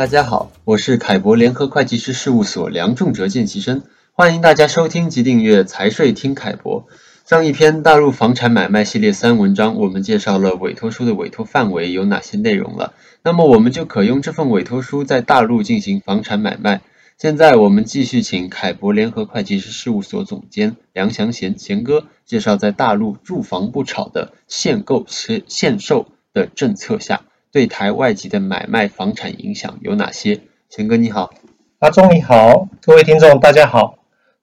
大家好，我是凯博联合会计师事务所梁仲哲见习生，欢迎大家收听及订阅财税听凯博。上一篇大陆房产买卖系列三文章，我们介绍了委托书的委托范围有哪些内容了。那么我们就可用这份委托书在大陆进行房产买卖。现在我们继续请凯博联合会计师事务所总监梁祥贤贤哥介绍在大陆住房不炒的限购限限售的政策下，对台外籍的买卖房产影响有哪些？贤哥你好，阿忠你好，各位听众大家好。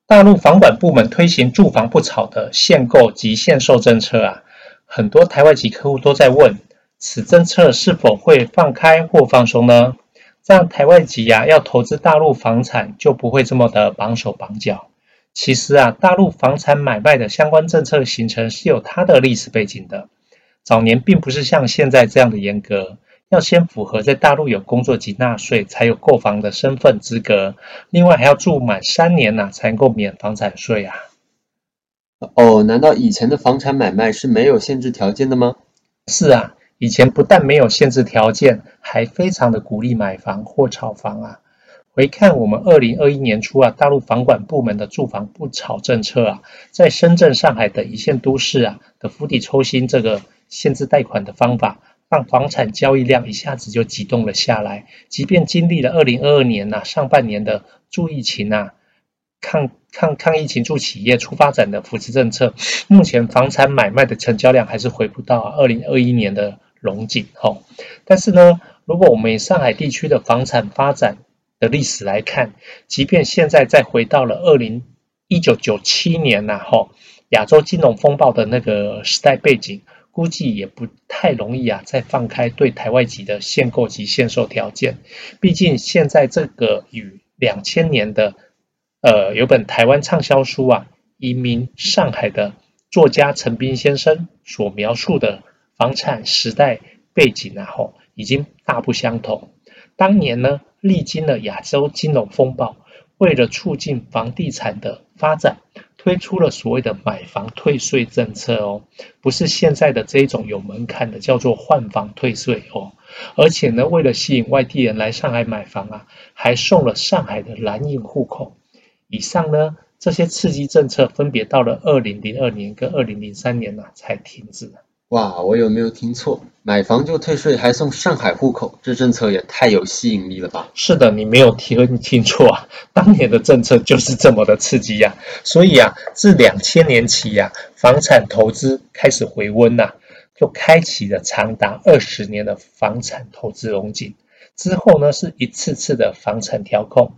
大陆房管部门推行住房不炒的限购及限售政策啊，很多台外籍客户都在问，此政策是否会放开或放松呢？这样台外籍啊，要投资大陆房产就不会这么的绑手绑脚。其实啊，大陆房产买卖的相关政策形成是有它的历史背景的。早年并不是像现在这样的严格，要先符合在大陆有工作及纳税，才有购房的身份资格。另外还要住满三年呐，才能够免房产税啊。哦，难道以前的房产买卖是没有限制条件的吗？是啊。以前不但没有限制条件，还非常的鼓励买房或炒房啊。回看我们二零二一年初啊，大陆房管部门的住房不炒政策啊，在深圳、上海等一线都市啊的釜底抽薪，这个限制贷款的方法，让房产交易量一下子就急动了下来。即便经历了二零二二年呐、上半年的助疫情啊。抗抗抗疫情助企业出发展的扶持政策，目前房产买卖的成交量还是回不到二零二一年的荣景哈。但是呢，如果我们以上海地区的房产发展的历史来看，即便现在再回到了二零一九九七年呐哈，亚洲金融风暴的那个时代背景，估计也不太容易啊，再放开对台外籍的限购及限售条件。毕竟现在这个与两千年的呃，有本台湾畅销书啊，移民上海的作家陈斌先生所描述的房产时代背景啊，吼，已经大不相同。当年呢，历经了亚洲金融风暴，为了促进房地产的发展，推出了所谓的买房退税政策哦，不是现在的这种有门槛的叫做换房退税哦，而且呢，为了吸引外地人来上海买房啊，还送了上海的蓝印户口。以上呢，这些刺激政策分别到了二零零二年跟二零零三年呢、啊、才停止。哇，我有没有听错？买房就退税，还送上海户口，这政策也太有吸引力了吧？是的，你没有听听错啊，当年的政策就是这么的刺激呀、所以啊，自两千年起呀、房产投资开始回温呐、就开启了长达二十年的房产投资荣景。之后呢，是一次次的房产调控。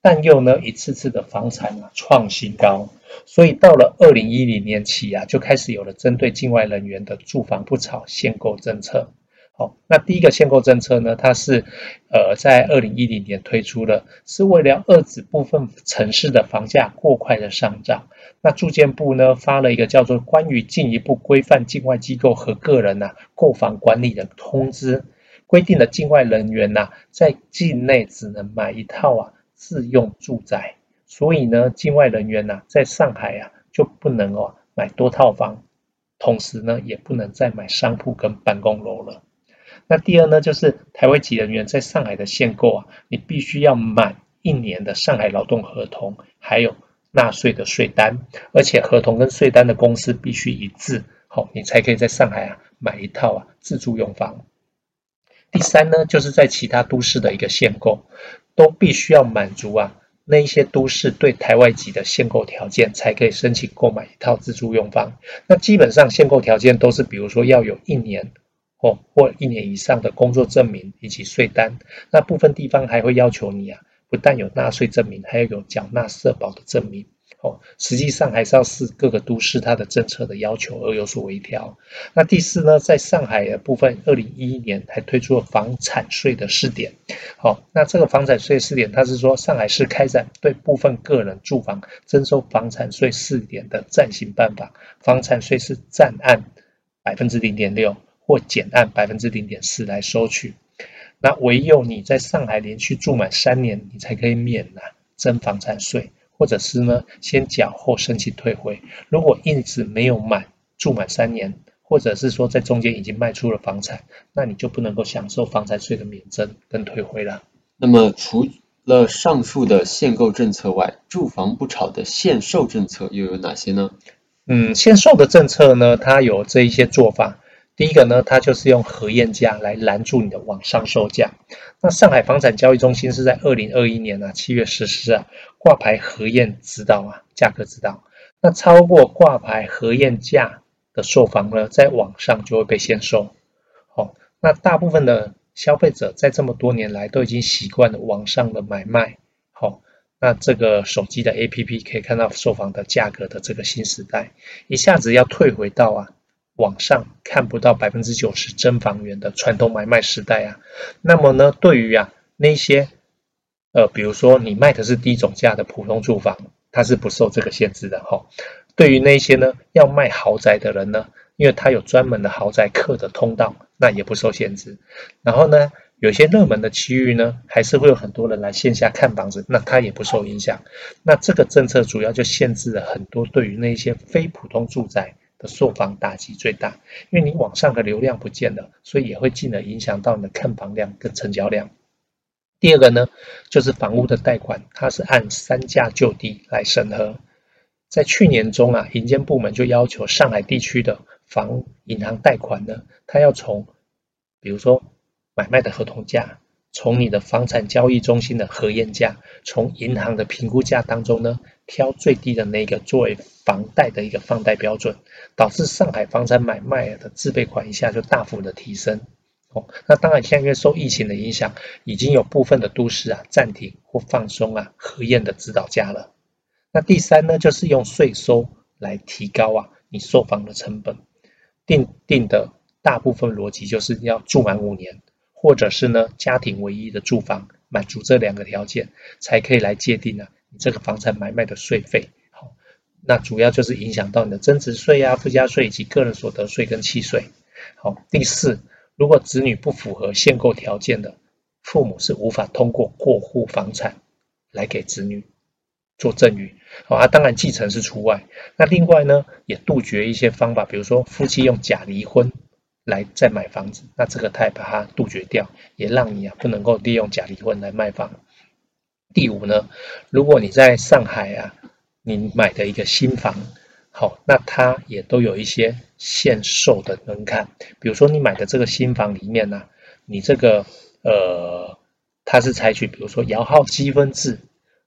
但又呢，一次次的房产啊创新高，所以到了二零一零年起啊，就开始有了针对境外人员的住房不炒限购政策。好，那第一个限购政策呢，它是呃在二零一零年推出的，是为了遏制部分城市的房价过快的上涨。那住建部呢发了一个叫做《关于进一步规范境外机构和个人呐、啊、购房管理的通知》，规定了境外人员呐、啊、在境内只能买一套啊。自用住宅，所以呢，境外人员呐，在上海啊就不能哦买多套房，同时呢，也不能再买商铺跟办公楼了。那第二呢，就是台湾籍人员在上海的限购啊，你必须要满一年的上海劳动合同，还有纳税的税单，而且合同跟税单的公司必须一致，好，你才可以在上海啊买一套啊自住用房。第三呢，就是在其他都市的一个限购。都必须要满足啊，那一些都市对台外籍的限购条件，才可以申请购买一套自住用房。那基本上限购条件都是，比如说要有一年哦或一年以上的工作证明以及税单。那部分地方还会要求你啊，不但有纳税证明，还要有缴纳社保的证明。哦，实际上还是要视各个都市它的政策的要求而有所微调。那第四呢，在上海的部分，二零一一年还推出了房产税的试点。好，那这个房产税试点，它是说上海市开展对部分个人住房征收房产税试点的暂行办法，房产税是暂按百分之零点六或减按百分之零点四来收取。那唯有你在上海连续住满三年，你才可以免呐征房产税。或者是呢，先缴后申请退回。如果一直没有满住满三年，或者是说在中间已经卖出了房产，那你就不能够享受房产税的免征跟退回了。那么除了上述的限购政策外，住房不炒的限售政策又有哪些呢？嗯，限售的政策呢，它有这一些做法。第一个呢，它就是用核验价来拦住你的网上售价。那上海房产交易中心是在二零二一年啊七月实施啊挂牌核验指导啊价格指导。那超过挂牌核验价的售房呢，在网上就会被限售。好、哦，那大部分的消费者在这么多年来都已经习惯了网上的买卖。好、哦，那这个手机的 APP 可以看到售房的价格的这个新时代，一下子要退回到啊。网上看不到百分之九十真房源的传统买卖时代啊，那么呢，对于啊那些呃，比如说你卖的是低总价的普通住房，它是不受这个限制的哈、哦。对于那些呢要卖豪宅的人呢，因为它有专门的豪宅客的通道，那也不受限制。然后呢，有些热门的区域呢，还是会有很多人来线下看房子，那它也不受影响。那这个政策主要就限制了很多对于那些非普通住宅。的售房打击最大，因为你网上的流量不见了，所以也会进而影响到你的看房量跟成交量。第二个呢，就是房屋的贷款，它是按三价就地来审核。在去年中啊，银监部门就要求上海地区的房银行贷款呢，它要从比如说买卖的合同价。从你的房产交易中心的核验价，从银行的评估价当中呢，挑最低的那个作为房贷的一个放贷标准，导致上海房产买卖的自备款一下就大幅的提升。哦，那当然现在因为受疫情的影响，已经有部分的都市啊暂停或放松啊核验的指导价了。那第三呢，就是用税收来提高啊你售房的成本，定定的大部分逻辑就是要住满五年。或者是呢，家庭唯一的住房，满足这两个条件，才可以来界定呢，你这个房产买卖的税费。好，那主要就是影响到你的增值税啊、附加税以及个人所得税跟契税。好，第四，如果子女不符合限购条件的，父母是无法通过过户房产来给子女做赠与。好啊，当然继承是除外。那另外呢，也杜绝一些方法，比如说夫妻用假离婚。来再买房子，那这个他也把它杜绝掉，也让你啊不能够利用假离婚来卖房。第五呢，如果你在上海啊，你买的一个新房，好，那它也都有一些限售的门槛，比如说你买的这个新房里面呢、啊，你这个呃，它是采取比如说摇号积分制。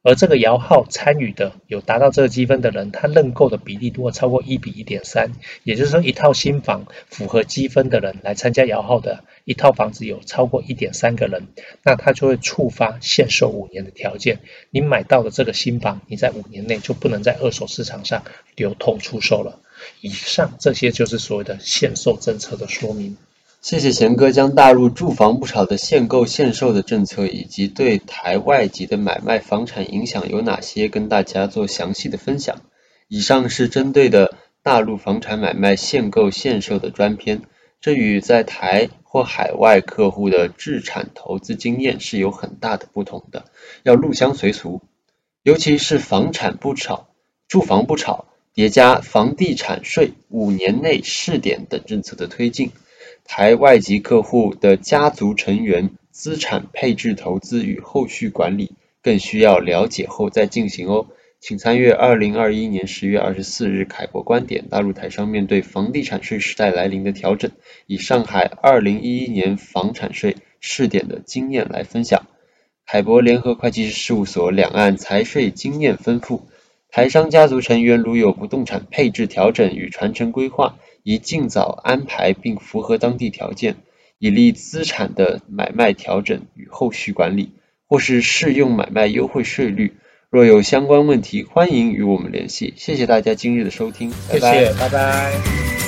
而这个摇号参与的有达到这个积分的人，他认购的比例如果超过一比一点三，也就是说一套新房符合积分的人来参加摇号的一套房子有超过一点三个人，那他就会触发限售五年的条件。你买到的这个新房，你在五年内就不能在二手市场上流通出售了。以上这些就是所谓的限售政策的说明。谢谢贤哥将大陆住房不炒的限购限售的政策以及对台外籍的买卖房产影响有哪些跟大家做详细的分享。以上是针对的大陆房产买卖限购限售的专篇，这与在台或海外客户的置产投资经验是有很大的不同的，要入乡随俗，尤其是房产不炒、住房不炒叠加房地产税五年内试点等政策的推进。台外籍客户的家族成员资产配置投资与后续管理，更需要了解后再进行哦。请参阅二零二一年十月二十四日凯博观点，大陆台商面对房地产税时代来临的调整，以上海二零一一年房产税试点的经验来分享。凯博联合会计师事务所两岸财税经验丰富，台商家族成员如有不动产配置调整与传承规划。宜尽早安排并符合当地条件，以利资产的买卖调整与后续管理，或是适用买卖优惠税率。若有相关问题，欢迎与我们联系。谢谢大家今日的收听，谢谢，拜拜。拜拜。